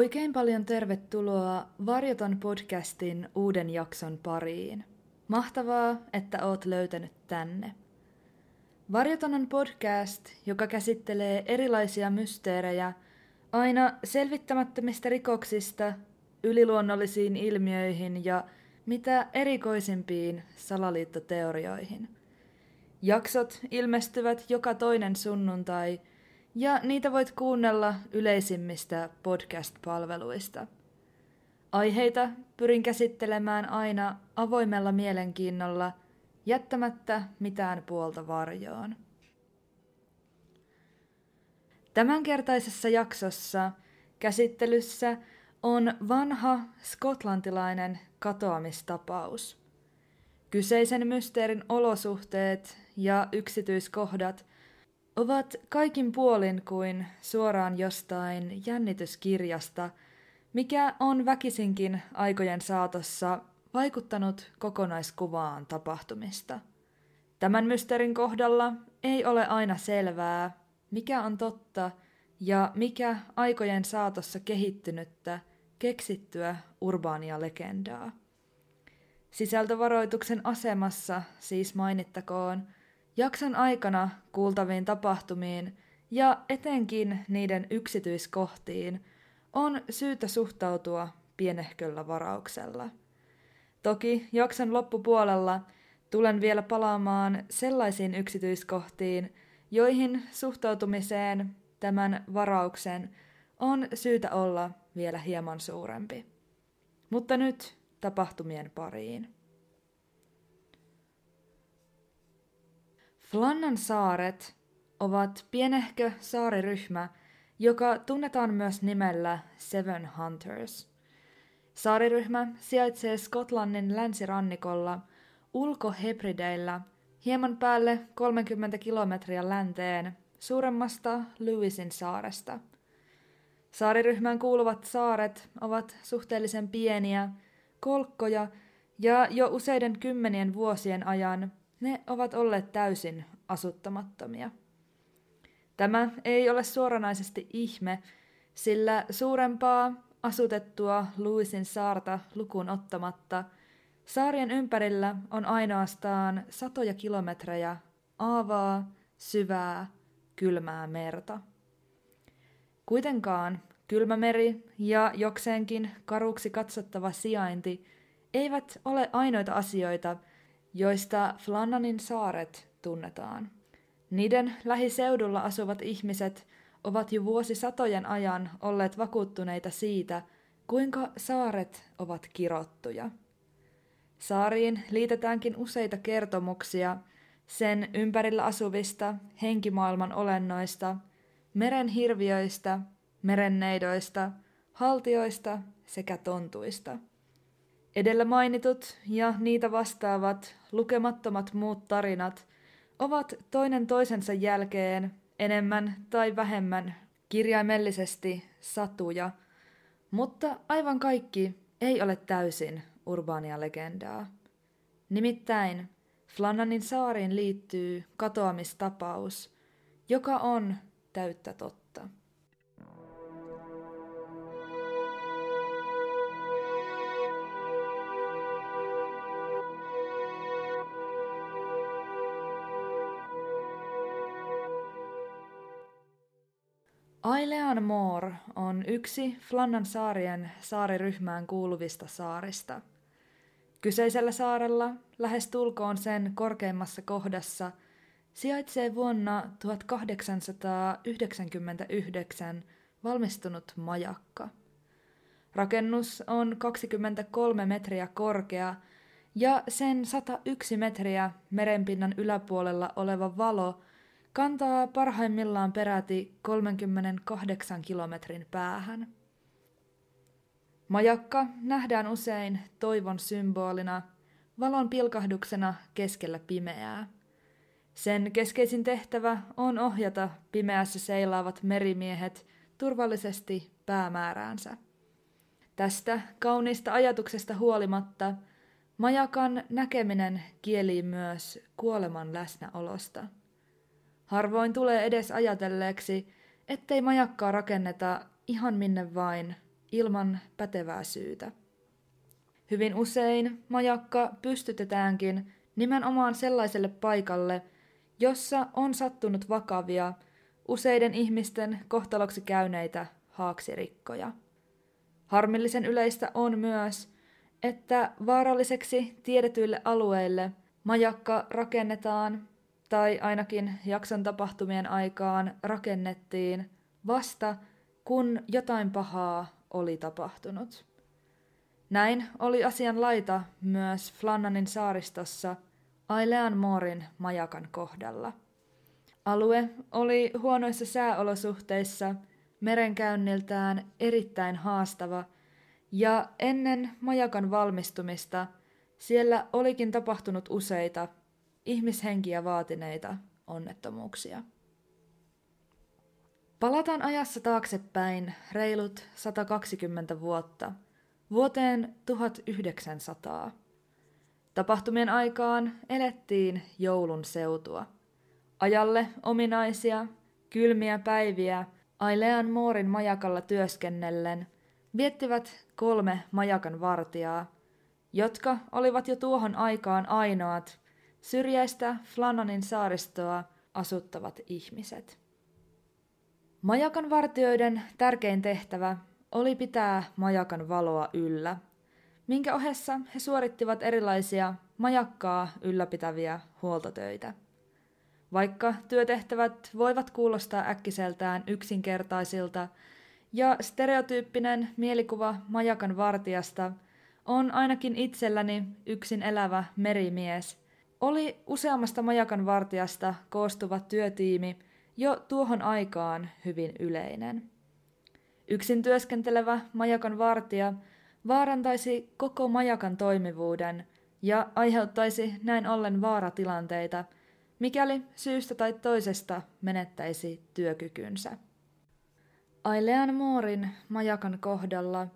Oikein paljon tervetuloa Varjoton podcastin uuden jakson pariin. Mahtavaa, että oot löytänyt tänne. Varjoton on podcast, joka käsittelee erilaisia mysteerejä aina selvittämättömistä rikoksista, yliluonnollisiin ilmiöihin ja mitä erikoisimpiin salaliittoteorioihin. Jaksot ilmestyvät joka toinen sunnuntai – ja niitä voit kuunnella yleisimmistä podcast-palveluista. Aiheita pyrin käsittelemään aina avoimella mielenkiinnolla, jättämättä mitään puolta varjoon. Tämänkertaisessa jaksossa käsittelyssä on vanha skotlantilainen katoamistapaus. Kyseisen mysteerin olosuhteet ja yksityiskohdat ovat kaikin puolin kuin suoraan jostain jännityskirjasta, mikä on väkisinkin aikojen saatossa vaikuttanut kokonaiskuvaan tapahtumista. Tämän mysteerin kohdalla ei ole aina selvää, mikä on totta ja mikä aikojen saatossa kehittynyttä, keksittyä urbaania legendaa. Sisältövaroituksen asemassa siis mainittakoon – Jakson aikana kuultaviin tapahtumiin ja etenkin niiden yksityiskohtiin on syytä suhtautua pienehköllä varauksella. Toki jakson loppupuolella tulen vielä palaamaan sellaisiin yksityiskohtiin, joihin suhtautumiseen tämän varauksen on syytä olla vielä hieman suurempi. Mutta nyt tapahtumien pariin. Flannan saaret ovat pienehkö saariryhmä, joka tunnetaan myös nimellä Seven Hunters. Saariryhmä sijaitsee Skotlannin länsirannikolla ulkohebrideillä hieman päälle 30 kilometriä länteen suuremmasta Lewisin saaresta. Saariryhmään kuuluvat saaret ovat suhteellisen pieniä, kolkkoja ja jo useiden kymmenien vuosien ajan ne ovat olleet täysin asuttamattomia. Tämä ei ole suoranaisesti ihme, sillä suurempaa asutettua Louisin saarta lukuun ottamatta saarien ympärillä on ainoastaan satoja kilometrejä aavaa, syvää, kylmää merta. Kuitenkaan kylmämeri ja jokseenkin karuksi katsottava sijainti eivät ole ainoita asioita, joista Flannanin saaret tunnetaan. Niiden lähiseudulla asuvat ihmiset ovat jo vuosisatojen ajan olleet vakuuttuneita siitä, kuinka saaret ovat kirottuja. Saariin liitetäänkin useita kertomuksia sen ympärillä asuvista henkimaailman olennoista, meren hirviöistä, merenneidoista, haltioista sekä tontuista – Edellä mainitut ja niitä vastaavat lukemattomat muut tarinat ovat toinen toisensa jälkeen enemmän tai vähemmän kirjaimellisesti satuja, mutta aivan kaikki ei ole täysin urbaania legendaa. Nimittäin Flannanin saariin liittyy katoamistapaus, joka on täyttä totta. Ailean Moor on yksi Flannan saarien saariryhmään kuuluvista saarista. Kyseisellä saarella, lähes tulkoon sen korkeimmassa kohdassa, sijaitsee vuonna 1899 valmistunut majakka. Rakennus on 23 metriä korkea ja sen 101 metriä merenpinnan yläpuolella oleva valo – kantaa parhaimmillaan peräti 38 kilometrin päähän. Majakka nähdään usein toivon symbolina, valon pilkahduksena keskellä pimeää. Sen keskeisin tehtävä on ohjata pimeässä seilaavat merimiehet turvallisesti päämääräänsä. Tästä kauniista ajatuksesta huolimatta majakan näkeminen kielii myös kuoleman läsnäolosta. Harvoin tulee edes ajatelleeksi, ettei majakkaa rakenneta ihan minne vain ilman pätevää syytä. Hyvin usein majakka pystytetäänkin nimenomaan sellaiselle paikalle, jossa on sattunut vakavia, useiden ihmisten kohtaloksi käyneitä haaksirikkoja. Harmillisen yleistä on myös, että vaaralliseksi tiedetyille alueille majakka rakennetaan, tai ainakin jakson tapahtumien aikaan rakennettiin vasta, kun jotain pahaa oli tapahtunut. Näin oli asian laita myös Flannanin saaristossa Ailean Moorin majakan kohdalla. Alue oli huonoissa sääolosuhteissa, merenkäynniltään erittäin haastava, ja ennen majakan valmistumista siellä olikin tapahtunut useita ihmishenkiä vaatineita onnettomuuksia. Palataan ajassa taaksepäin reilut 120 vuotta, vuoteen 1900. Tapahtumien aikaan elettiin joulun seutua. Ajalle ominaisia, kylmiä päiviä Ailean Moorin majakalla työskennellen viettivät kolme majakan vartijaa, jotka olivat jo tuohon aikaan ainoat syrjäistä Flannanin saaristoa asuttavat ihmiset. Majakan vartioiden tärkein tehtävä oli pitää majakan valoa yllä, minkä ohessa he suorittivat erilaisia majakkaa ylläpitäviä huoltotöitä. Vaikka työtehtävät voivat kuulostaa äkkiseltään yksinkertaisilta ja stereotyyppinen mielikuva majakan vartijasta on ainakin itselläni yksin elävä merimies, oli useammasta majakan vartijasta koostuva työtiimi jo tuohon aikaan hyvin yleinen. Yksin työskentelevä majakan vartija vaarantaisi koko majakan toimivuuden ja aiheuttaisi näin ollen vaaratilanteita, mikäli syystä tai toisesta menettäisi työkykynsä. Ailean Moorin majakan kohdalla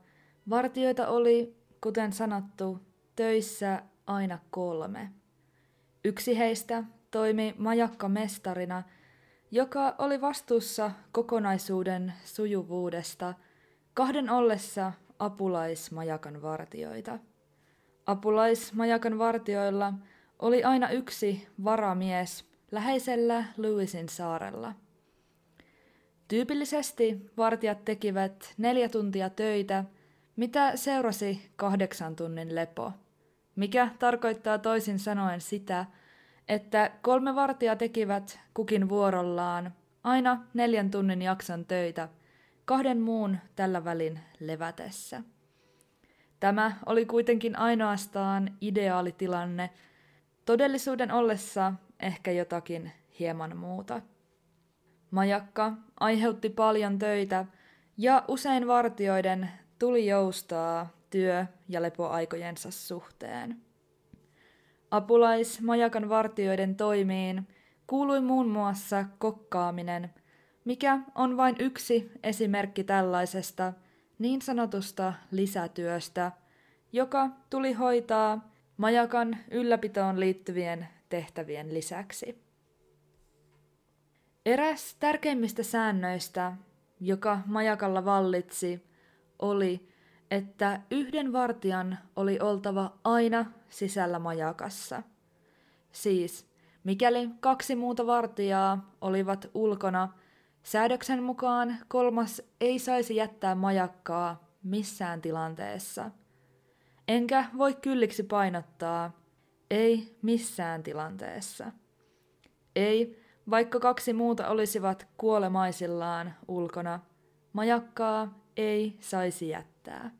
vartioita oli, kuten sanottu, töissä aina kolme. Yksi heistä toimi majakkamestarina, joka oli vastuussa kokonaisuuden sujuvuudesta kahden ollessa apulaismajakan vartioita. Apulaismajakan vartioilla oli aina yksi varamies läheisellä Lewisin saarella. Tyypillisesti vartijat tekivät neljä tuntia töitä, mitä seurasi kahdeksan tunnin lepo, mikä tarkoittaa toisin sanoen sitä, että kolme vartijaa tekivät kukin vuorollaan aina neljän tunnin jakson töitä, kahden muun tällä välin levätessä. Tämä oli kuitenkin ainoastaan ideaalitilanne, todellisuuden ollessa ehkä jotakin hieman muuta. Majakka aiheutti paljon töitä ja usein vartioiden tuli joustaa työ- ja lepoaikojensa suhteen. Apulaismajakan vartioiden toimiin kuului muun muassa kokkaaminen, mikä on vain yksi esimerkki tällaisesta niin sanotusta lisätyöstä, joka tuli hoitaa majakan ylläpitoon liittyvien tehtävien lisäksi. Eräs tärkeimmistä säännöistä, joka majakalla vallitsi, oli, että yhden vartijan oli oltava aina sisällä majakassa. Siis, mikäli kaksi muuta vartijaa olivat ulkona, säädöksen mukaan kolmas ei saisi jättää majakkaa missään tilanteessa. Enkä voi kylliksi painottaa, ei missään tilanteessa. Ei, vaikka kaksi muuta olisivat kuolemaisillaan ulkona, majakkaa ei saisi jättää.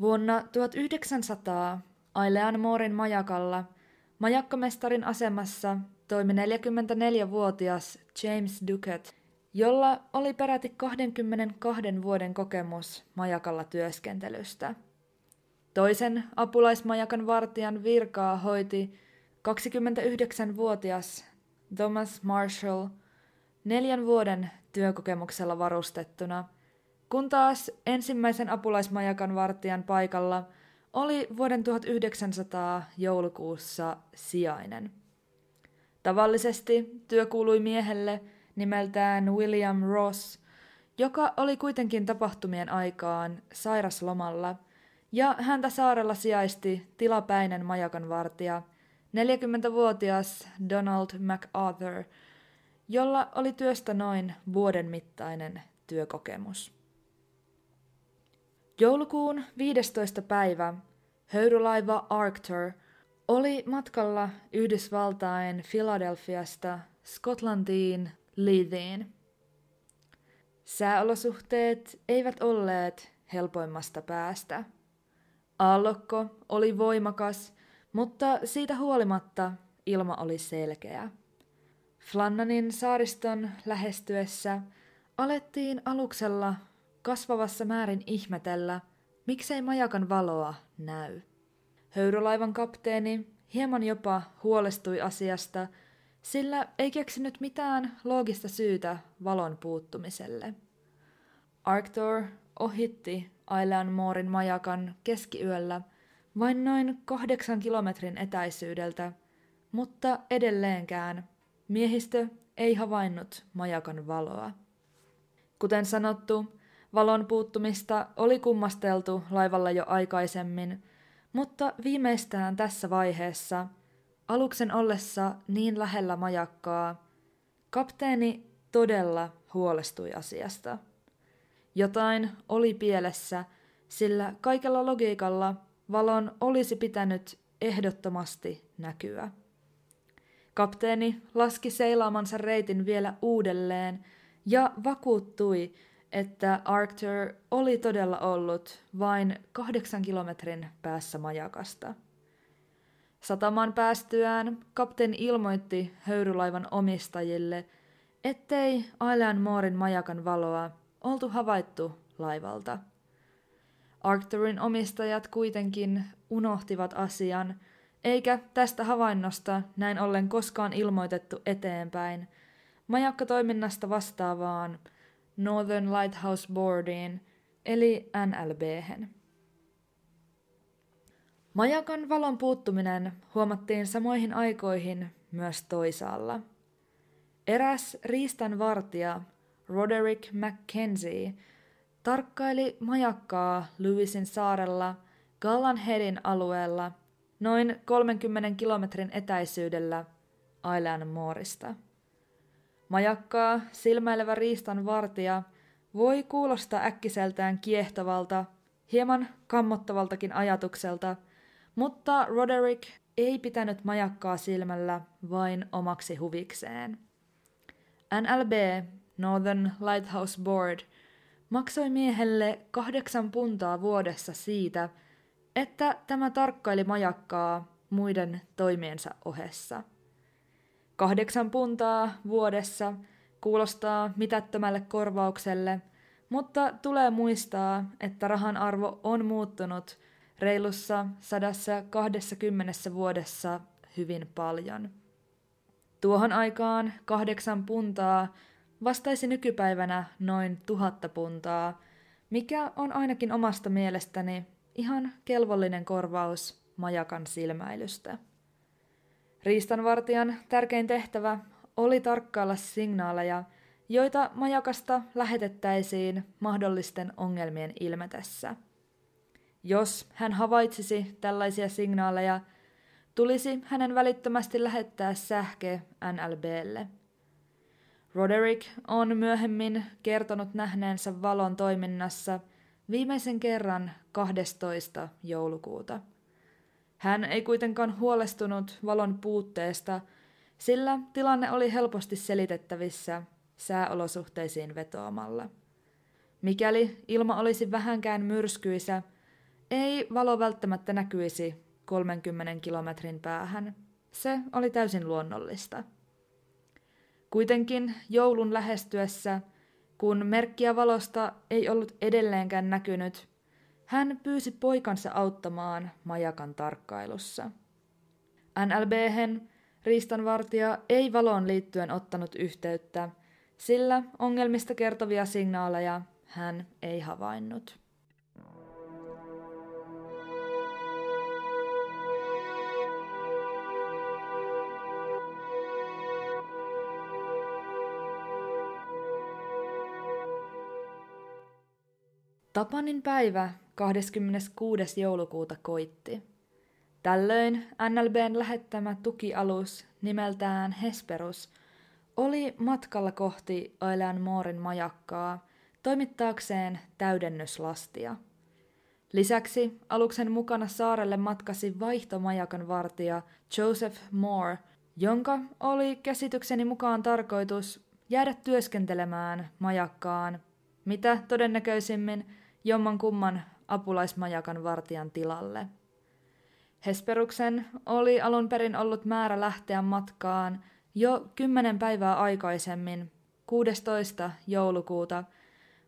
Vuonna 1900 Ailean Moorin majakalla majakkamestarin asemassa toimi 44-vuotias James Duckett, jolla oli peräti 22 vuoden kokemus majakalla työskentelystä. Toisen apulaismajakan vartijan virkaa hoiti 29-vuotias Thomas Marshall neljän vuoden työkokemuksella varustettuna, kun taas ensimmäisen apulaismajakan vartijan paikalla oli vuoden 1900 joulukuussa sijainen. Tavallisesti työ kuului miehelle nimeltään William Ross, joka oli kuitenkin tapahtumien aikaan sairaslomalla, ja häntä saarella sijaisti tilapäinen majakan vartija, 40-vuotias Donald MacArthur, jolla oli työstä noin vuoden mittainen työkokemus. Joulukuun 15. päivä höyrylaiva Arctur oli matkalla Yhdysvaltain Philadelphiasta Skotlantiin Leithiin. Sääolosuhteet eivät olleet helpoimmasta päästä. Aallokko oli voimakas, mutta siitä huolimatta ilma oli selkeä. Flannanin saariston lähestyessä alettiin aluksella kasvavassa määrin ihmetellä, miksei majakan valoa näy. Höyrylaivan kapteeni hieman jopa huolestui asiasta, sillä ei keksinyt mitään loogista syytä valon puuttumiselle. Arctur ohitti Ailean Moorin majakan keskiyöllä vain noin kahdeksan kilometrin etäisyydeltä, mutta edelleenkään miehistö ei havainnut majakan valoa. Kuten sanottu, valon puuttumista oli kummasteltu laivalla jo aikaisemmin, mutta viimeistään tässä vaiheessa, aluksen ollessa niin lähellä majakkaa, kapteeni todella huolestui asiasta. Jotain oli pielessä, sillä kaikella logiikalla valon olisi pitänyt ehdottomasti näkyä. Kapteeni laski seilaamansa reitin vielä uudelleen ja vakuuttui, että Arctur oli todella ollut vain kahdeksan kilometrin päässä majakasta. Satamaan päästyään kapteeni ilmoitti höyrylaivan omistajille, ettei Island Moorin majakan valoa oltu havaittu laivalta. Arcturin omistajat kuitenkin unohtivat asian, eikä tästä havainnosta näin ollen koskaan ilmoitettu eteenpäin majakkatoiminnasta vastaavaan Northern Lighthouse Boardiin, eli NLBhen. Majakan valon puuttuminen huomattiin samoihin aikoihin myös toisaalla. Eräs riistan vartija Roderick Mackenzie tarkkaili majakkaa Lewisin saarella Gallanheadin alueella noin 30 kilometrin etäisyydellä Island Moorista. Majakkaa silmäilevä riistan vartija voi kuulostaa äkkiseltään kiehtovalta, hieman kammottavaltakin ajatukselta, mutta Roderick ei pitänyt majakkaa silmällä vain omaksi huvikseen. NLB, Northern Lighthouse Board, maksoi miehelle kahdeksan puntaa vuodessa siitä, että tämä tarkkaili majakkaa muiden toimiensa ohessa – Kahdeksan puntaa vuodessa kuulostaa mitättömälle korvaukselle, mutta tulee muistaa, että rahan arvo on muuttunut reilussa sadassa kahdessakymmenessä vuodessa hyvin paljon. Tuohon aikaan kahdeksan puntaa vastaisi nykypäivänä noin tuhatta puntaa, mikä on ainakin omasta mielestäni ihan kelvollinen korvaus majakan silmäilystä. Riistanvartijan tärkein tehtävä oli tarkkailla signaaleja, joita majakasta lähetettäisiin mahdollisten ongelmien ilmetessä. Jos hän havaitsisi tällaisia signaaleja, tulisi hänen välittömästi lähettää sähke NLBlle. Roderick on myöhemmin kertonut nähneensä valon toiminnassa viimeisen kerran 12. joulukuuta. Hän ei kuitenkaan huolestunut valon puutteesta, sillä tilanne oli helposti selitettävissä sääolosuhteisiin vetoamalla. Mikäli ilma olisi vähänkään myrskyisä, ei valo välttämättä näkyisi 30 kilometrin päähän. Se oli täysin luonnollista. Kuitenkin joulun lähestyessä, kun merkkiä valosta ei ollut edelleenkään näkynyt, hän pyysi poikansa auttamaan majakan tarkkailussa. NLBhen riistanvartija ei valoon liittyen ottanut yhteyttä, sillä ongelmista kertovia signaaleja hän ei havainnut. Tapanin päivä 26. joulukuuta koitti. Tällöin NLBn lähettämä tukialus nimeltään Hesperus oli matkalla kohti Ailean Moorin majakkaa toimittaakseen täydennyslastia. Lisäksi aluksen mukana saarelle matkasi vaihtomajakan vartija Joseph Moore, jonka oli käsitykseni mukaan tarkoitus jäädä työskentelemään majakkaan, mitä todennäköisimmin jomman kumman apulaismajakan vartijan tilalle. Hesperuksen oli alun perin ollut määrä lähteä matkaan jo kymmenen päivää aikaisemmin, 16. joulukuuta,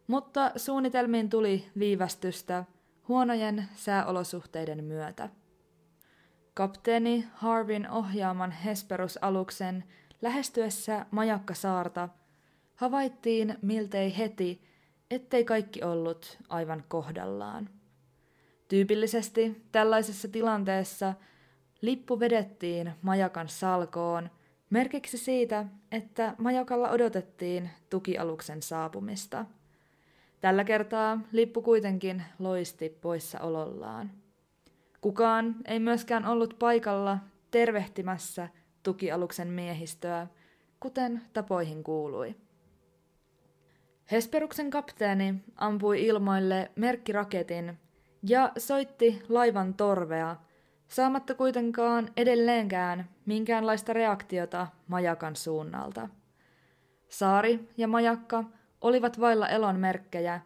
mutta suunnitelmiin tuli viivästystä huonojen sääolosuhteiden myötä. Kapteeni Harvin ohjaaman Hesperus-aluksen lähestyessä majakkasaarta havaittiin miltei heti, ettei kaikki ollut aivan kohdallaan. Tyypillisesti tällaisessa tilanteessa lippu vedettiin majakan salkoon merkiksi siitä, että majakalla odotettiin tukialuksen saapumista. Tällä kertaa lippu kuitenkin loisti poissaolollaan. Kukaan ei myöskään ollut paikalla tervehtimässä tukialuksen miehistöä, kuten tapoihin kuului. Hesperuksen kapteeni ampui ilmoille merkkiraketin ja soitti laivan torvea, saamatta kuitenkaan edelleenkään minkäänlaista reaktiota majakan suunnalta. Saari ja majakka olivat vailla elon merkkejä,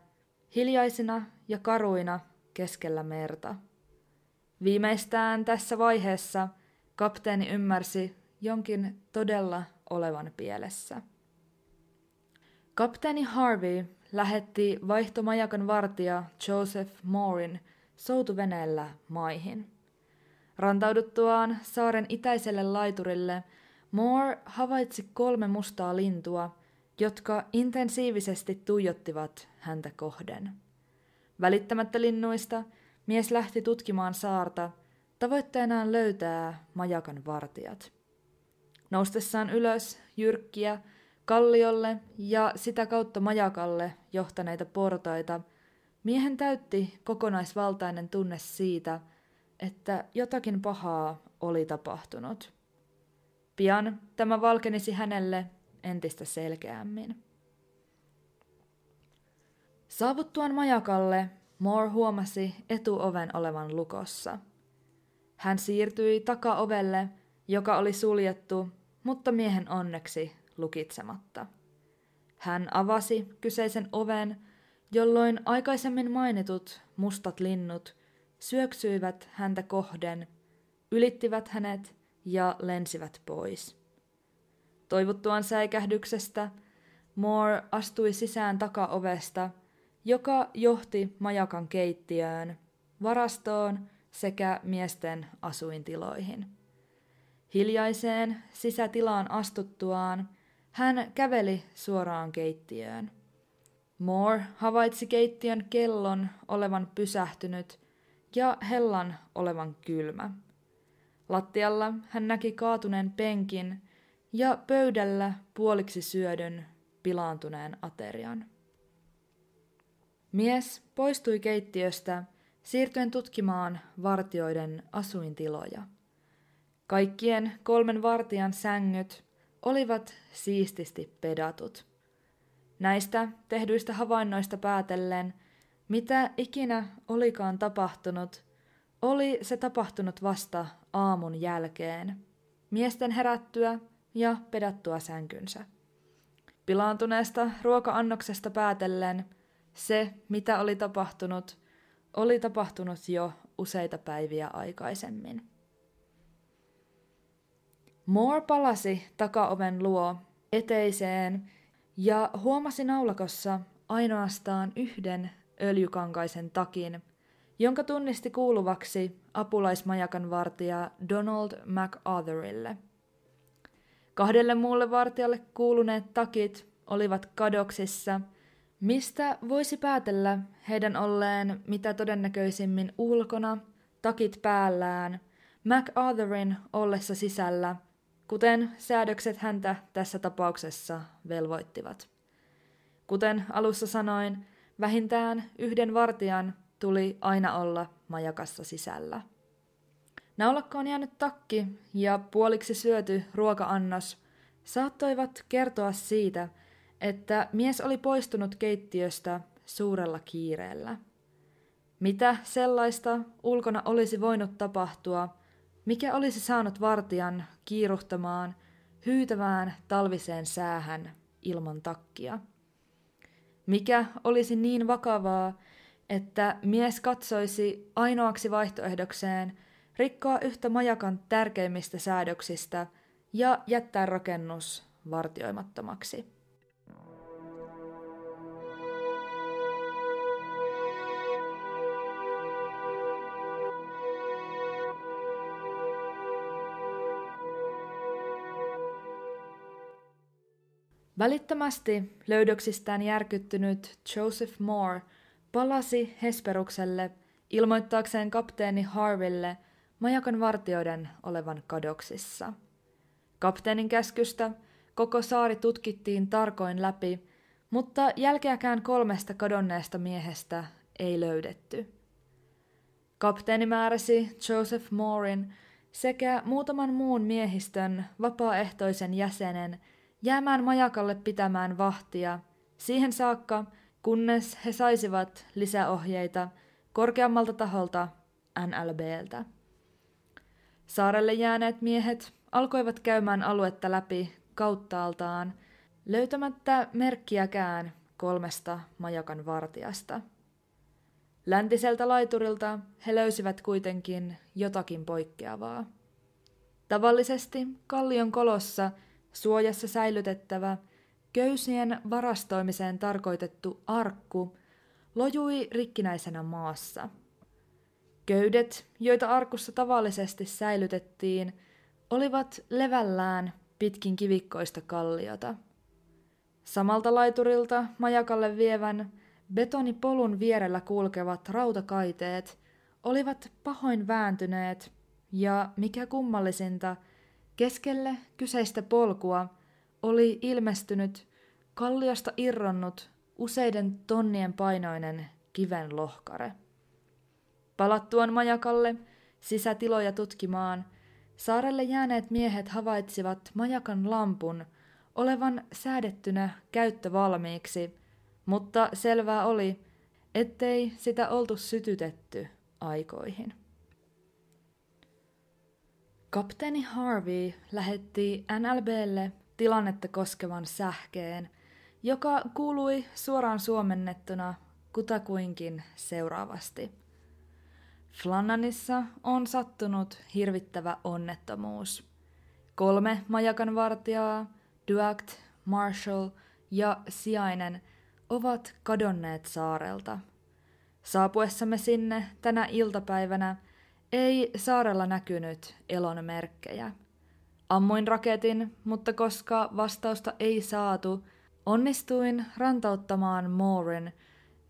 hiljaisina ja karuina keskellä merta. Viimeistään tässä vaiheessa kapteeni ymmärsi jonkin todella olevan pielessä. Kapteeni Harvey lähetti vaihtomajakan vartija Joseph Moorin soutuveneellä maihin. Rantauduttuaan saaren itäiselle laiturille Moore havaitsi kolme mustaa lintua, jotka intensiivisesti tuijottivat häntä kohden. Välittämättä linnuista, mies lähti tutkimaan saarta, tavoitteenaan löytää majakan vartijat. Noustessaan ylös jyrkkiä, kalliolle ja sitä kautta majakalle johtaneita portaita, miehen täytti kokonaisvaltainen tunne siitä, että jotakin pahaa oli tapahtunut. Pian tämä valkenisi hänelle entistä selkeämmin. Saavuttuaan majakalle Moore huomasi etuoven olevan lukossa. Hän siirtyi takaovelle, joka oli suljettu, mutta miehen onneksi lukitsematta. Hän avasi kyseisen oven, jolloin aikaisemmin mainitut mustat linnut syöksyivät häntä kohden, ylittivät hänet ja lensivät pois. Toivuttuaan säikähdyksestä, Moore astui sisään takaovesta, joka johti majakan keittiöön, varastoon sekä miesten asuintiloihin. Hiljaiseen sisätilaan astuttuaan hän käveli suoraan keittiöön. Moore havaitsi keittiön kellon olevan pysähtynyt ja hellan olevan kylmä. Lattialla hän näki kaatuneen penkin ja pöydällä puoliksi syödyn pilaantuneen aterian. Mies poistui keittiöstä siirtyen tutkimaan vartioiden asuintiloja. Kaikkien kolmen vartijan sängyt olivat siististi pedatut. Näistä tehdyistä havainnoista päätellen, mitä ikinä olikaan tapahtunut, oli se tapahtunut vasta aamun jälkeen, miesten herättyä ja pedattua sänkynsä. Pilaantuneesta ruoka-annoksesta päätellen se, mitä oli tapahtunut, oli tapahtunut jo useita päiviä aikaisemmin. Moore palasi takaoven luo eteiseen ja huomasi naulakossa ainoastaan yhden öljykankaisen takin, jonka tunnisti kuuluvaksi apulaismajakan vartija Donald MacArthurille. Kahdelle muulle vartijalle kuuluneet takit olivat kadoksissa, mistä voisi päätellä heidän olleen mitä todennäköisimmin ulkona, takit päällään, MacArthurin ollessa sisällä – kuten säädökset häntä tässä tapauksessa velvoittivat. Kuten alussa sanoin, vähintään yhden vartijan tuli aina olla majakassa sisällä. Naulakkoon jäänyt takki ja puoliksi syöty ruoka-annos saattoivat kertoa siitä, että mies oli poistunut keittiöstä suurella kiireellä. Mitä sellaista ulkona olisi voinut tapahtua, mikä olisi saanut vartijan kiiruhtamaan hyytävään talviseen säähän ilman takkia? Mikä olisi niin vakavaa, että mies katsoisi ainoaksi vaihtoehdokseen rikkoa yhtä majakan tärkeimmistä säädöksistä ja jättää rakennus vartioimattomaksi? Välittömästi löydöksistään järkyttynyt Joseph Moore palasi Hesperukselle ilmoittaakseen kapteeni Harville majakan vartioiden olevan kadoksissa. Kapteenin käskystä koko saari tutkittiin tarkoin läpi, mutta jälkeäkään kolmesta kadonneesta miehestä ei löydetty. Kapteeni määräsi Joseph Moorin sekä muutaman muun miehistön vapaaehtoisen jäsenen jäämään majakalle pitämään vahtia siihen saakka, kunnes he saisivat lisäohjeita korkeammalta taholta NLBltä. Saarelle jääneet miehet alkoivat käymään aluetta läpi kauttaaltaan, löytämättä merkkiäkään kolmesta majakan vartijasta. Läntiseltä laiturilta he löysivät kuitenkin jotakin poikkeavaa. Tavallisesti kallion kolossa suojassa säilytettävä, köysien varastoimiseen tarkoitettu arkku lojui rikkinäisenä maassa. Köydet, joita arkussa tavallisesti säilytettiin, olivat levällään pitkin kivikkoista kalliota. Samalta laiturilta majakalle vievän betonipolun vierellä kulkevat rautakaiteet olivat pahoin vääntyneet ja, mikä kummallisinta, Keskelle kyseistä polkua oli ilmestynyt kalliosta irronnut useiden tonnien painoinen kiven lohkare. Palattuaan majakalle sisätiloja tutkimaan, saarelle jääneet miehet havaitsivat majakan lampun olevan säädettynä käyttövalmiiksi, mutta selvää oli, ettei sitä oltu sytytetty aikoihin. Kapteeni Harvey lähetti NLBlle tilannetta koskevan sähkeen, joka kuului suoraan suomennettuna kutakuinkin seuraavasti. Flannanissa on sattunut hirvittävä onnettomuus. Kolme majakan vartijaa, Duact, Marshall ja Sijainen, ovat kadonneet saarelta. Saapuessamme sinne tänä iltapäivänä – ei saarella näkynyt elon merkkejä. Ammuin raketin, mutta koska vastausta ei saatu, onnistuin rantauttamaan Moorin,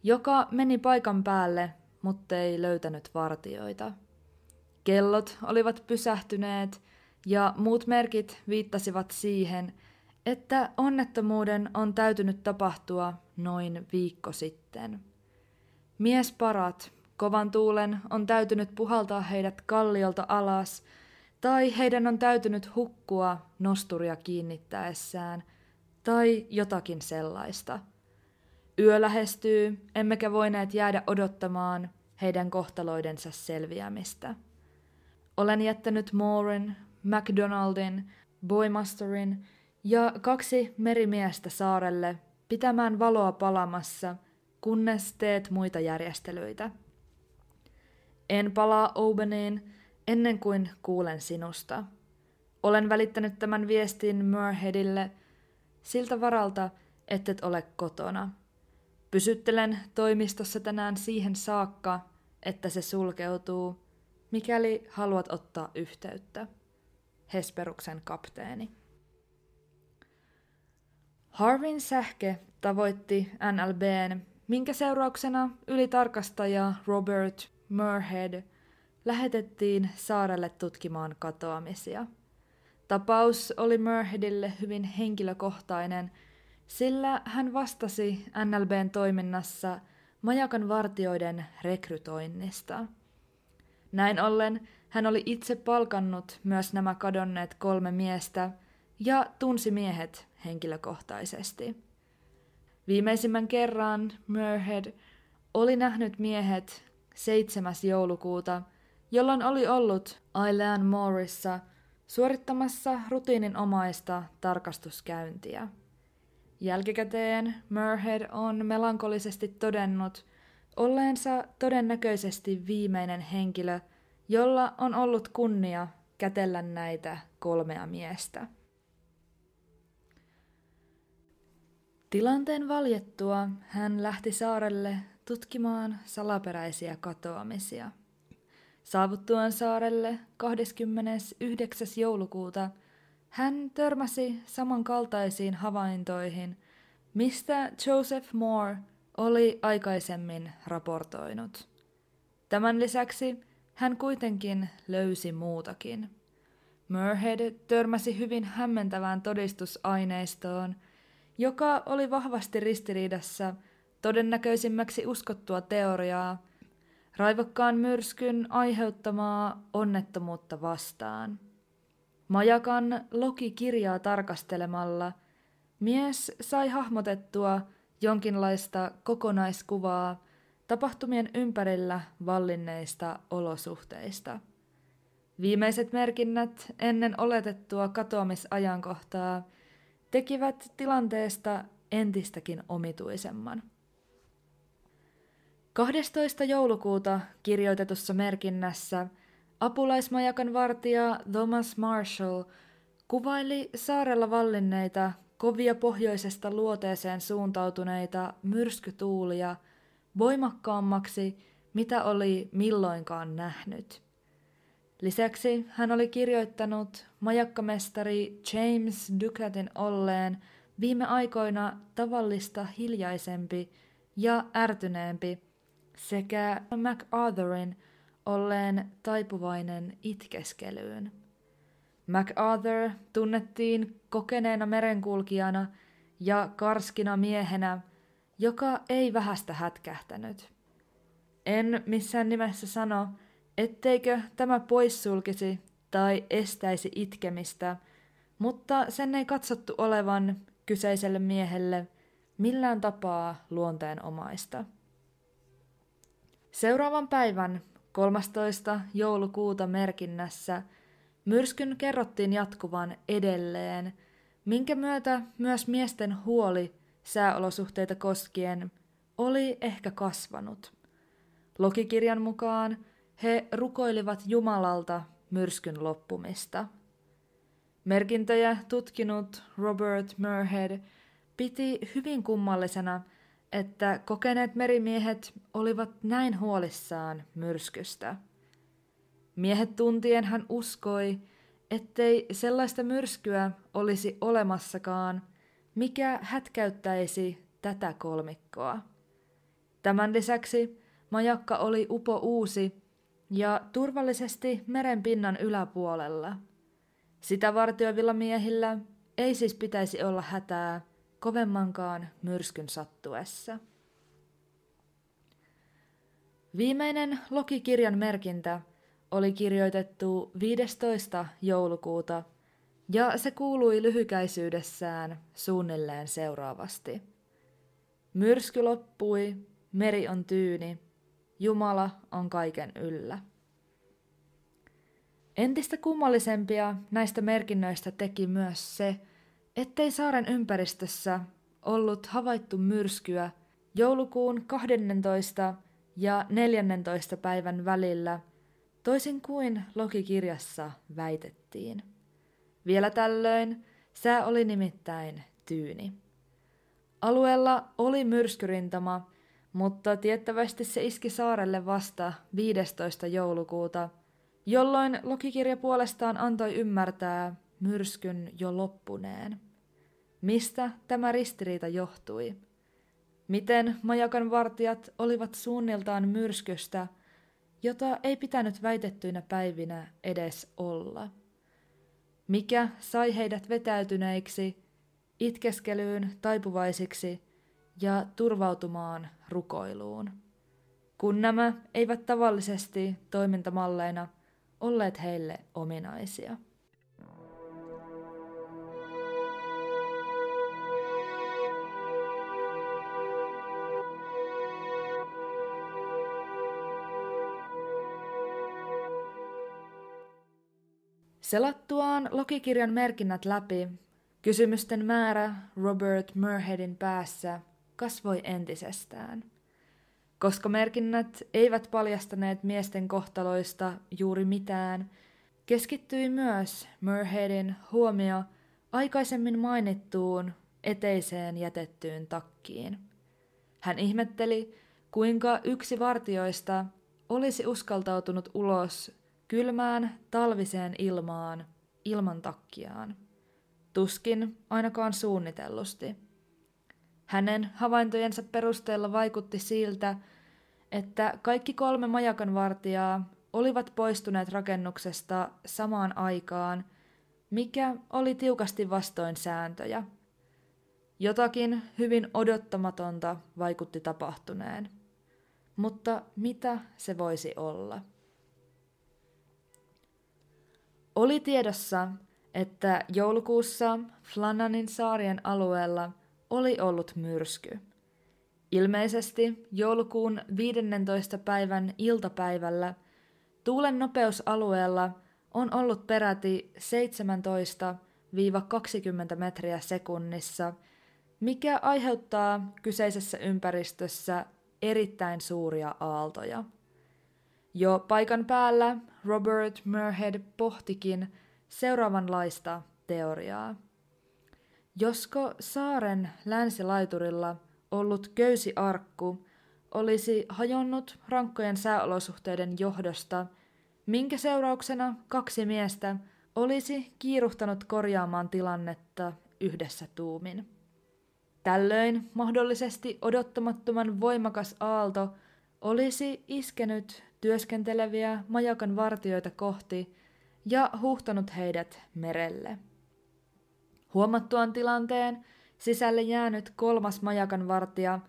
joka meni paikan päälle, mutta ei löytänyt vartioita. Kellot olivat pysähtyneet ja muut merkit viittasivat siihen, että onnettomuuden on täytynyt tapahtua noin viikko sitten. Mies parat Kovan tuulen on täytynyt puhaltaa heidät kalliolta alas, tai heidän on täytynyt hukkua nosturia kiinnittäessään, tai jotakin sellaista. Yö lähestyy, emmekä voineet jäädä odottamaan heidän kohtaloidensa selviämistä. Olen jättänyt Mooren, McDonaldin, Boymasterin ja kaksi merimiestä saarelle pitämään valoa palamassa, kunnes teet muita järjestelyitä. En palaa Obaneen ennen kuin kuulen sinusta. Olen välittänyt tämän viestin Murheadille siltä varalta, ettet ole kotona. Pysyttelen toimistossa tänään siihen saakka, että se sulkeutuu, mikäli haluat ottaa yhteyttä. Hesperuksen kapteeni. Harvin sähke tavoitti NLBn, minkä seurauksena ylitarkastaja Robert Murhead lähetettiin saarelle tutkimaan katoamisia. Tapaus oli Murheadille hyvin henkilökohtainen, sillä hän vastasi NLBn toiminnassa majakan vartioiden rekrytoinnista. Näin ollen hän oli itse palkannut myös nämä kadonneet kolme miestä ja tunsi miehet henkilökohtaisesti. Viimeisimmän kerran Murhead oli nähnyt miehet 7. joulukuuta, jolloin oli ollut Ailean Morissa suorittamassa rutiininomaista tarkastuskäyntiä. Jälkikäteen Murhead on melankolisesti todennut olleensa todennäköisesti viimeinen henkilö, jolla on ollut kunnia kätellä näitä kolmea miestä. Tilanteen valjettua hän lähti saarelle tutkimaan salaperäisiä katoamisia. Saavuttuaan saarelle 29. joulukuuta hän törmäsi samankaltaisiin havaintoihin, mistä Joseph Moore oli aikaisemmin raportoinut. Tämän lisäksi hän kuitenkin löysi muutakin. Murhead törmäsi hyvin hämmentävään todistusaineistoon, joka oli vahvasti ristiriidassa todennäköisimmäksi uskottua teoriaa raivokkaan myrskyn aiheuttamaa onnettomuutta vastaan. Majakan Loki-kirjaa tarkastelemalla mies sai hahmotettua jonkinlaista kokonaiskuvaa tapahtumien ympärillä vallinneista olosuhteista. Viimeiset merkinnät ennen oletettua katoamisajankohtaa tekivät tilanteesta entistäkin omituisemman. 12. joulukuuta kirjoitetussa merkinnässä apulaismajakan vartija Thomas Marshall kuvaili saarella vallinneita kovia pohjoisesta luoteeseen suuntautuneita myrskytuulia voimakkaammaksi, mitä oli milloinkaan nähnyt. Lisäksi hän oli kirjoittanut majakkamestari James Ducatin olleen viime aikoina tavallista hiljaisempi ja ärtyneempi sekä MacArthurin olleen taipuvainen itkeskelyyn. MacArthur tunnettiin kokeneena merenkulkijana ja karskina miehenä, joka ei vähästä hätkähtänyt. En missään nimessä sano, etteikö tämä poissulkisi tai estäisi itkemistä, mutta sen ei katsottu olevan kyseiselle miehelle millään tapaa luonteenomaista. Seuraavan päivän 13. joulukuuta merkinnässä myrskyn kerrottiin jatkuvan edelleen, minkä myötä myös miesten huoli sääolosuhteita koskien oli ehkä kasvanut. Lokikirjan mukaan he rukoilivat Jumalalta myrskyn loppumista. Merkintöjä tutkinut Robert Murhead piti hyvin kummallisena, että kokeneet merimiehet olivat näin huolissaan myrskystä. Miehet tuntien hän uskoi, ettei sellaista myrskyä olisi olemassakaan, mikä hätkäyttäisi tätä kolmikkoa. Tämän lisäksi majakka oli upo uusi ja turvallisesti merenpinnan yläpuolella. Sitä vartioivilla miehillä ei siis pitäisi olla hätää kovemmankaan myrskyn sattuessa. Viimeinen Lokikirjan merkintä oli kirjoitettu 15. joulukuuta ja se kuului lyhykäisyydessään suunnilleen seuraavasti. Myrsky loppui, meri on tyyni, Jumala on kaiken yllä. Entistä kummallisempia näistä merkinnöistä teki myös se, ettei saaren ympäristössä ollut havaittu myrskyä joulukuun 12. ja 14. päivän välillä, toisin kuin Lokikirjassa väitettiin. Vielä tällöin sää oli nimittäin tyyni. Alueella oli myrskyrintama, mutta tiettävästi se iski saarelle vasta 15. joulukuuta, jolloin Lokikirja puolestaan antoi ymmärtää myrskyn jo loppuneen. Mistä tämä ristiriita johtui? Miten majakan vartijat olivat suunniltaan myrskystä, jota ei pitänyt väitettyinä päivinä edes olla? Mikä sai heidät vetäytyneiksi, itkeskelyyn taipuvaisiksi ja turvautumaan rukoiluun, kun nämä eivät tavallisesti toimintamalleina olleet heille ominaisia. Selattuaan logikirjan merkinnät läpi, kysymysten määrä Robert Murheadin päässä kasvoi entisestään. Koska merkinnät eivät paljastaneet miesten kohtaloista juuri mitään, keskittyi myös Murheadin huomio aikaisemmin mainittuun eteiseen jätettyyn takkiin. Hän ihmetteli, kuinka yksi vartioista olisi uskaltautunut ulos kylmään talviseen ilmaan ilman takkiaan. Tuskin ainakaan suunnitellusti. Hänen havaintojensa perusteella vaikutti siltä, että kaikki kolme majakanvartijaa olivat poistuneet rakennuksesta samaan aikaan, mikä oli tiukasti vastoin sääntöjä. Jotakin hyvin odottamatonta vaikutti tapahtuneen. Mutta mitä se voisi olla? Oli tiedossa, että joulukuussa Flannanin saarien alueella oli ollut myrsky. Ilmeisesti joulukuun 15. päivän iltapäivällä tuulen nopeusalueella on ollut peräti 17-20 metriä sekunnissa, mikä aiheuttaa kyseisessä ympäristössä erittäin suuria aaltoja. Jo paikan päällä Robert Murhead pohtikin seuraavanlaista teoriaa. Josko saaren länsilaiturilla ollut köysiarkku olisi hajonnut rankkojen sääolosuhteiden johdosta, minkä seurauksena kaksi miestä olisi kiiruhtanut korjaamaan tilannetta yhdessä tuumin. Tällöin mahdollisesti odottamattoman voimakas aalto olisi iskenyt työskenteleviä majakan vartioita kohti ja huhtanut heidät merelle. Huomattuaan tilanteen, sisälle jäänyt kolmas majakan vartija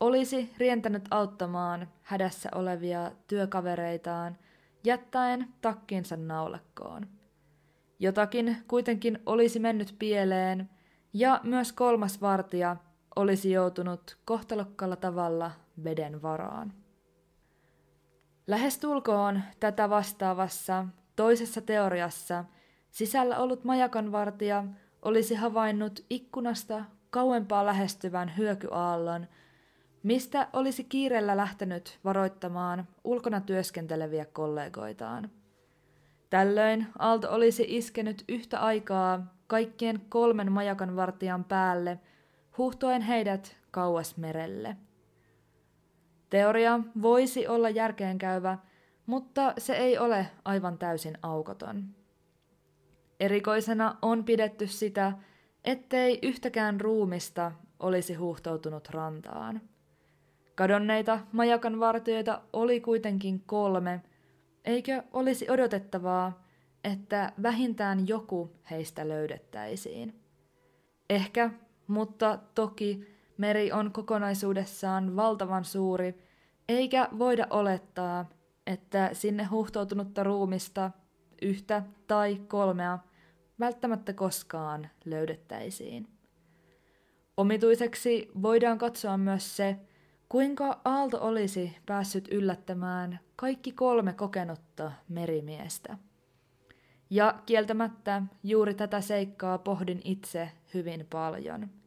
olisi rientänyt auttamaan hädässä olevia työkavereitaan, jättäen takkinsa naulakkoon. Jotakin kuitenkin olisi mennyt pieleen, ja myös kolmas vartija olisi joutunut kohtalokkalla tavalla veden varaan. Lähestulkoon tätä vastaavassa toisessa teoriassa sisällä ollut majakanvartija olisi havainnut ikkunasta kauempaa lähestyvän hyökyaallon, mistä olisi kiireellä lähtenyt varoittamaan ulkona työskenteleviä kollegoitaan. Tällöin aalto olisi iskenyt yhtä aikaa kaikkien kolmen majakanvartijan päälle, huhtoen heidät kauas merelle. Teoria voisi olla järkeenkäyvä, mutta se ei ole aivan täysin aukoton. Erikoisena on pidetty sitä, ettei yhtäkään ruumista olisi huuhtoutunut rantaan. Kadonneita majakan vartijoita oli kuitenkin kolme, eikö olisi odotettavaa, että vähintään joku heistä löydettäisiin. Ehkä, mutta toki Meri on kokonaisuudessaan valtavan suuri, eikä voida olettaa, että sinne huhtoutunutta ruumista yhtä tai kolmea välttämättä koskaan löydettäisiin. Omituiseksi voidaan katsoa myös se, kuinka Aalto olisi päässyt yllättämään kaikki kolme kokenutta merimiestä. Ja kieltämättä juuri tätä seikkaa pohdin itse hyvin paljon –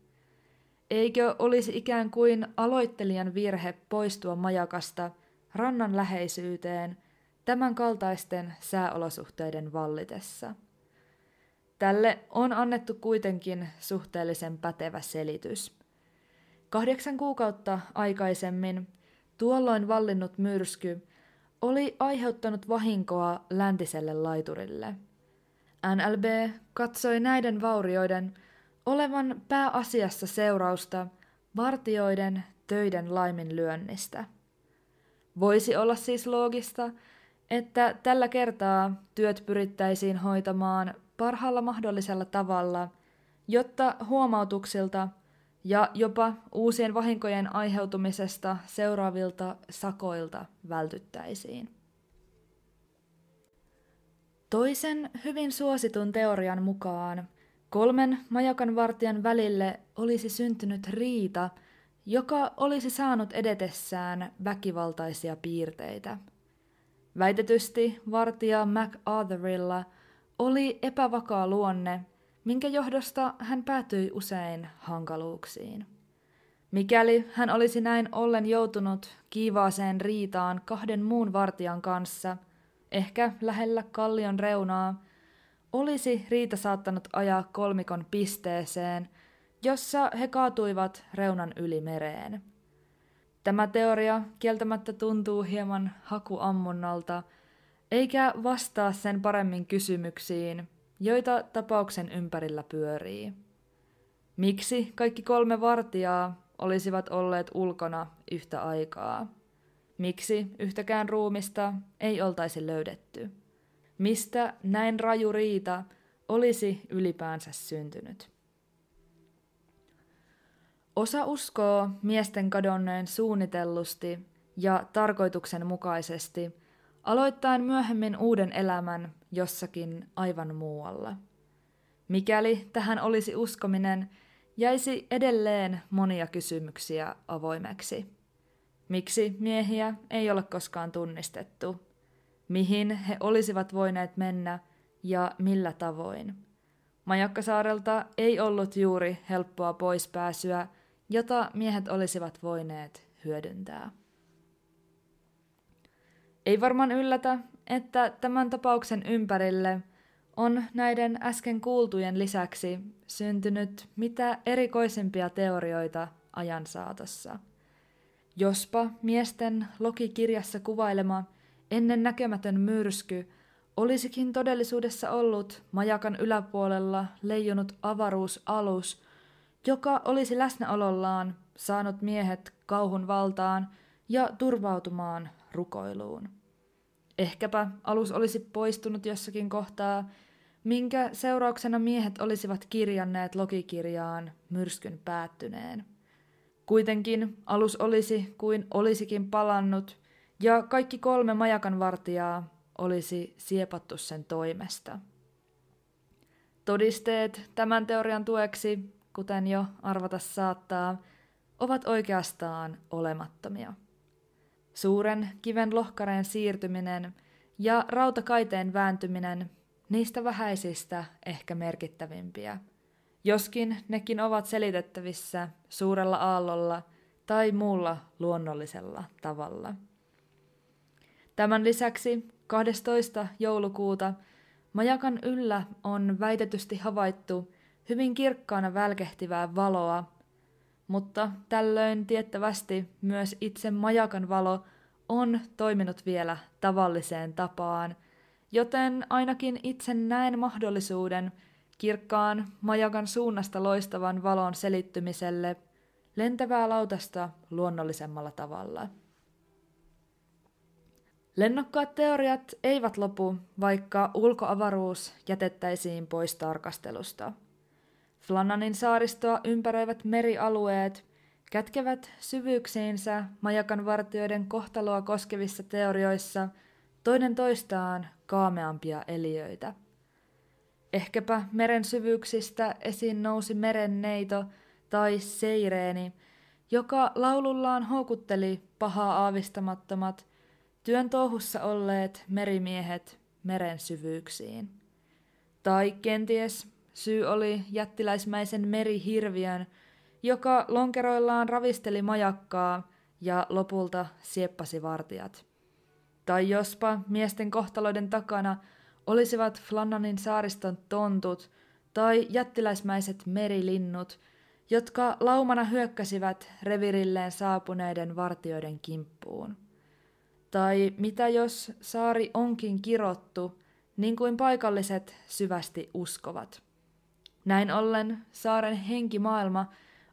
Eikö olisi ikään kuin aloittelijan virhe poistua majakasta rannan läheisyyteen tämän kaltaisten sääolosuhteiden vallitessa? Tälle on annettu kuitenkin suhteellisen pätevä selitys. Kahdeksan kuukautta aikaisemmin tuolloin vallinnut myrsky oli aiheuttanut vahinkoa läntiselle laiturille. NLB katsoi näiden vaurioiden – olevan pääasiassa seurausta vartioiden töiden laiminlyönnistä. Voisi olla siis loogista, että tällä kertaa työt pyrittäisiin hoitamaan parhaalla mahdollisella tavalla, jotta huomautuksilta ja jopa uusien vahinkojen aiheutumisesta seuraavilta sakoilta vältyttäisiin. Toisen hyvin suositun teorian mukaan kolmen majakan vartijan välille olisi syntynyt riita, joka olisi saanut edetessään väkivaltaisia piirteitä. Väitetysti vartija MacArthurilla oli epävakaa luonne, minkä johdosta hän päätyi usein hankaluuksiin. Mikäli hän olisi näin ollen joutunut kiivaaseen riitaan kahden muun vartijan kanssa – ehkä lähellä kallion reunaa, olisi Riita saattanut ajaa kolmikon pisteeseen, jossa he kaatuivat reunan yli mereen. Tämä teoria kieltämättä tuntuu hieman hakuammunnalta, eikä vastaa sen paremmin kysymyksiin, joita tapauksen ympärillä pyörii. Miksi kaikki kolme vartijaa olisivat olleet ulkona yhtä aikaa? Miksi yhtäkään ruumista ei oltaisi löydetty? Mistä näin raju riita olisi ylipäänsä syntynyt? Osa uskoo miesten kadonneen suunnitellusti ja tarkoituksenmukaisesti, aloittaen myöhemmin uuden elämän jossakin aivan muualla. Mikäli tähän olisi uskominen, jäisi edelleen monia kysymyksiä avoimeksi. Miksi miehiä ei ole koskaan tunnistettu? Mihin he olisivat voineet mennä ja millä tavoin? Majakkasaarelta ei ollut juuri helppoa poispääsyä, jota miehet olisivat voineet hyödyntää. Ei varmaan yllätä, että tämän tapauksen ympärille on näiden äsken kuultujen lisäksi syntynyt mitä erikoisimpia teorioita ajan saatossa – Jospa miesten Loki-kirjassa kuvailema ennen näkemätön myrsky olisikin todellisuudessa ollut majakan yläpuolella leijunut avaruusalus, joka olisi läsnäolollaan saanut miehet kauhun valtaan ja turvautumaan rukoiluun. Ehkäpä alus olisi poistunut jossakin kohtaa, minkä seurauksena miehet olisivat kirjanneet logikirjaan myrskyn päättyneen. Kuitenkin alus olisi kuin olisikin palannut, ja kaikki kolme majakan vartijaa olisi siepattu sen toimesta. Todisteet tämän teorian tueksi, kuten jo arvata saattaa, ovat oikeastaan olemattomia. Suuren kiven lohkareen siirtyminen ja rautakaiteen vääntyminen niistä vähäisistä ehkä merkittävimpiä – joskin nekin ovat selitettävissä suurella aallolla tai muulla luonnollisella tavalla. Tämän lisäksi 12. joulukuuta majakan yllä on väitetysti havaittu hyvin kirkkaana välkehtivää valoa, mutta tällöin tiettävästi myös itse majakan valo on toiminut vielä tavalliseen tapaan, joten ainakin itse näen mahdollisuuden – kirkkaan majakan suunnasta loistavan valon selittymiselle lentävää lautasta luonnollisemmalla tavalla. Lennokkaat teoriat eivät lopu, vaikka ulkoavaruus jätettäisiin pois tarkastelusta. Flannanin saaristoa ympäröivät merialueet kätkevät syvyyksiinsä majakan vartijoiden kohtaloa koskevissa teorioissa toinen toistaan kaameampia eliöitä – Ehkäpä meren syvyyksistä esiin nousi merenneito tai seireeni, joka laulullaan houkutteli pahaa aavistamattomat, työn touhussa olleet merimiehet meren syvyyksiin. Tai kenties syy oli jättiläismäisen merihirviön, joka lonkeroillaan ravisteli majakkaa ja lopulta sieppasi vartijat. Tai jospa miesten kohtaloiden takana – olisivat Flannanin saariston tontut tai jättiläismäiset merilinnut, jotka laumana hyökkäsivät revirilleen saapuneiden vartioiden kimppuun. Tai mitä jos saari onkin kirottu, niin kuin paikalliset syvästi uskovat. Näin ollen saaren henkimaailma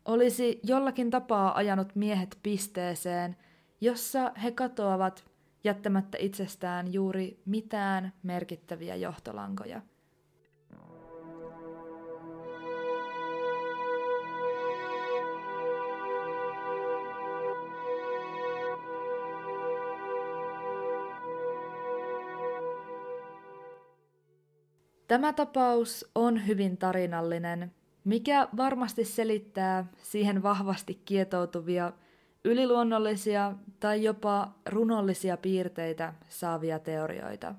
olisi jollakin tapaa ajanut miehet pisteeseen, jossa he katoavat jättämättä itsestään juuri mitään merkittäviä johtolankoja. Tämä tapaus on hyvin tarinallinen, mikä varmasti selittää siihen vahvasti kietoutuvia yliluonnollisia tai jopa runollisia piirteitä saavia teorioita.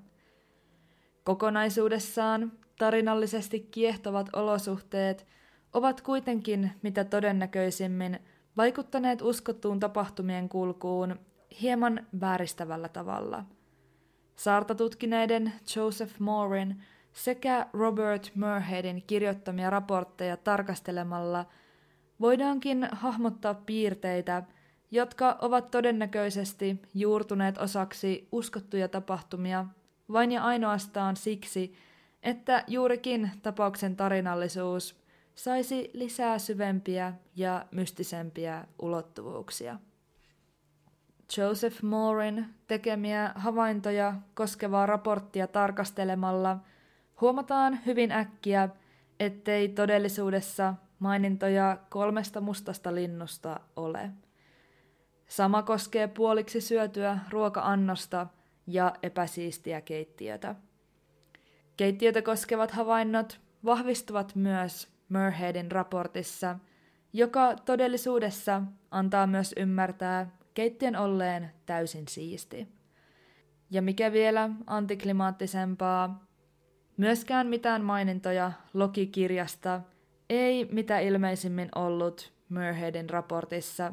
Kokonaisuudessaan tarinallisesti kiehtovat olosuhteet ovat kuitenkin mitä todennäköisimmin vaikuttaneet uskottuun tapahtumien kulkuun hieman vääristävällä tavalla. Saarta tutkineiden Joseph Moorin sekä Robert Murheadin kirjoittamia raportteja tarkastelemalla voidaankin hahmottaa piirteitä, jotka ovat todennäköisesti juurtuneet osaksi uskottuja tapahtumia vain ja ainoastaan siksi, että juurikin tapauksen tarinallisuus saisi lisää syvempiä ja mystisempiä ulottuvuuksia. Joseph Moorin tekemiä havaintoja koskevaa raporttia tarkastelemalla huomataan hyvin äkkiä, ettei todellisuudessa mainintoja kolmesta mustasta linnusta ole. Sama koskee puoliksi syötyä ruoka-annosta ja epäsiistiä keittiötä. Keittiötä koskevat havainnot vahvistuvat myös Murheadin raportissa, joka todellisuudessa antaa myös ymmärtää keittiön olleen täysin siisti. Ja mikä vielä antiklimaattisempaa, myöskään mitään mainintoja Loki-kirjasta ei mitä ilmeisimmin ollut Murheadin raportissa,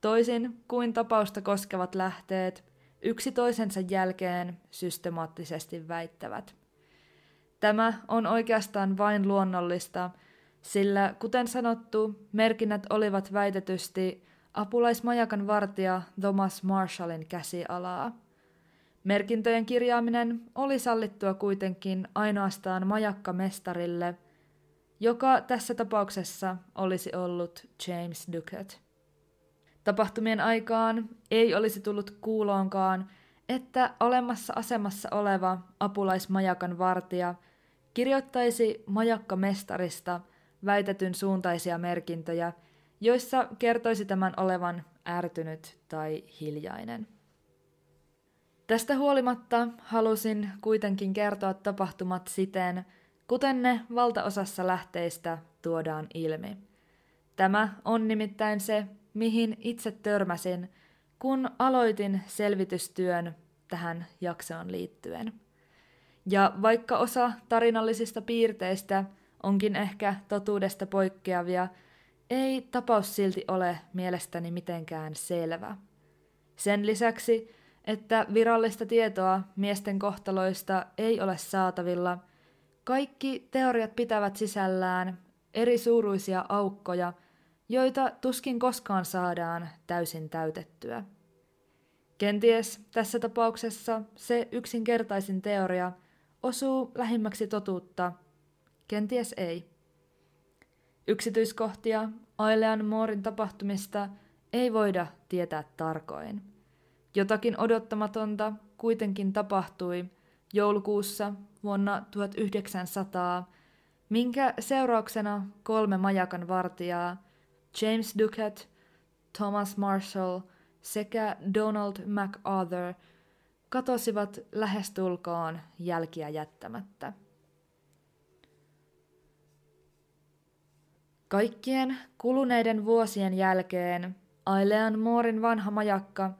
toisin kuin tapausta koskevat lähteet yksi toisensa jälkeen systemaattisesti väittävät. Tämä on oikeastaan vain luonnollista, sillä kuten sanottu, merkinnät olivat väitetysti apulaismajakan vartija Thomas Marshallin käsialaa. Merkintöjen kirjaaminen oli sallittua kuitenkin ainoastaan majakkamestarille, joka tässä tapauksessa olisi ollut James Ducat. Tapahtumien aikaan ei olisi tullut kuuloonkaan, että olemassa asemassa oleva apulaismajakan vartija kirjoittaisi majakkamestarista väitetyn suuntaisia merkintöjä, joissa kertoisi tämän olevan ärtynyt tai hiljainen. Tästä huolimatta halusin kuitenkin kertoa tapahtumat siten, kuten ne valtaosassa lähteistä tuodaan ilmi. Tämä on nimittäin se, mihin itse törmäsin, kun aloitin selvitystyön tähän jaksoon liittyen. Ja vaikka osa tarinallisista piirteistä onkin ehkä totuudesta poikkeavia, ei tapaus silti ole mielestäni mitenkään selvä. Sen lisäksi, että virallista tietoa miesten kohtaloista ei ole saatavilla, kaikki teoriat pitävät sisällään eri suuruisia aukkoja, joita tuskin koskaan saadaan täysin täytettyä. Kenties tässä tapauksessa se yksinkertaisin teoria osuu lähimmäksi totuutta, kenties ei. Yksityiskohtia Ailean Moorin tapahtumista ei voida tietää tarkoin. Jotakin odottamatonta kuitenkin tapahtui joulukuussa vuonna 1900, minkä seurauksena kolme majakan vartijaa, James Ducat, Thomas Marshall sekä Donald MacArthur, katosivat lähestulkoon jälkiä jättämättä. Kaikkien kuluneiden vuosien jälkeen Ailean Moorin vanha majakka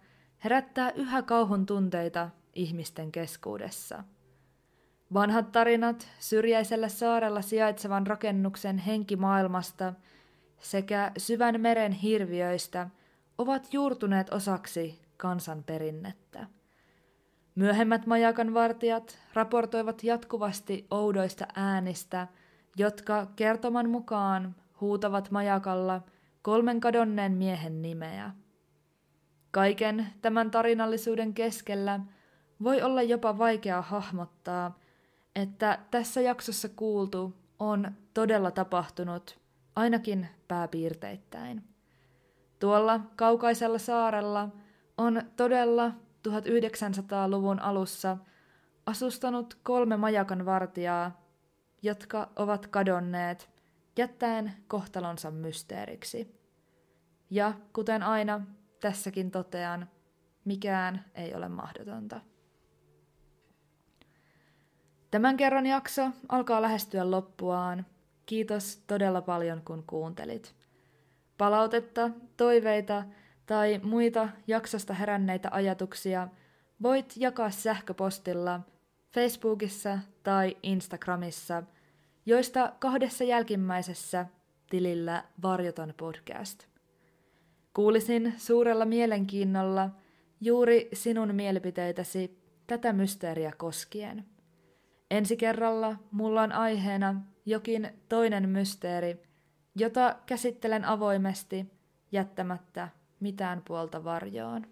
herättää yhä kauhun tunteita ihmisten keskuudessa. Vanhat tarinat syrjäisellä saarella sijaitsevan rakennuksen henkimaailmasta sekä syvän meren hirviöistä ovat juurtuneet osaksi kansanperinnettä. Myöhemmät majakan vartijat raportoivat jatkuvasti oudoista äänistä, jotka kertoman mukaan huutavat majakalla kolmen kadonneen miehen nimeä. Kaiken tämän tarinallisuuden keskellä voi olla jopa vaikea hahmottaa, että tässä jaksossa kuultu on todella tapahtunut, ainakin pääpiirteittäin. Tuolla kaukaisella saarella on todella 1900-luvun alussa asustanut kolme majakan vartijaa, jotka ovat kadonneet jättäen kohtalonsa mysteeriksi. Ja kuten aina, tässäkin totean, mikään ei ole mahdotonta. Tämän kerran jakso alkaa lähestyä loppuaan. Kiitos todella paljon kun kuuntelit. Palautetta, toiveita tai muita jaksosta heränneitä ajatuksia voit jakaa sähköpostilla Facebookissa tai Instagramissa, joista kahdessa jälkimmäisessä tilillä Varjoton podcast. Kuulisin suurella mielenkiinnolla juuri sinun mielipiteitäsi tätä mysteeriä koskien. Ensi kerralla mulla on aiheena jokin toinen mysteeri, jota käsittelen avoimesti jättämättä mitään puolta varjoon.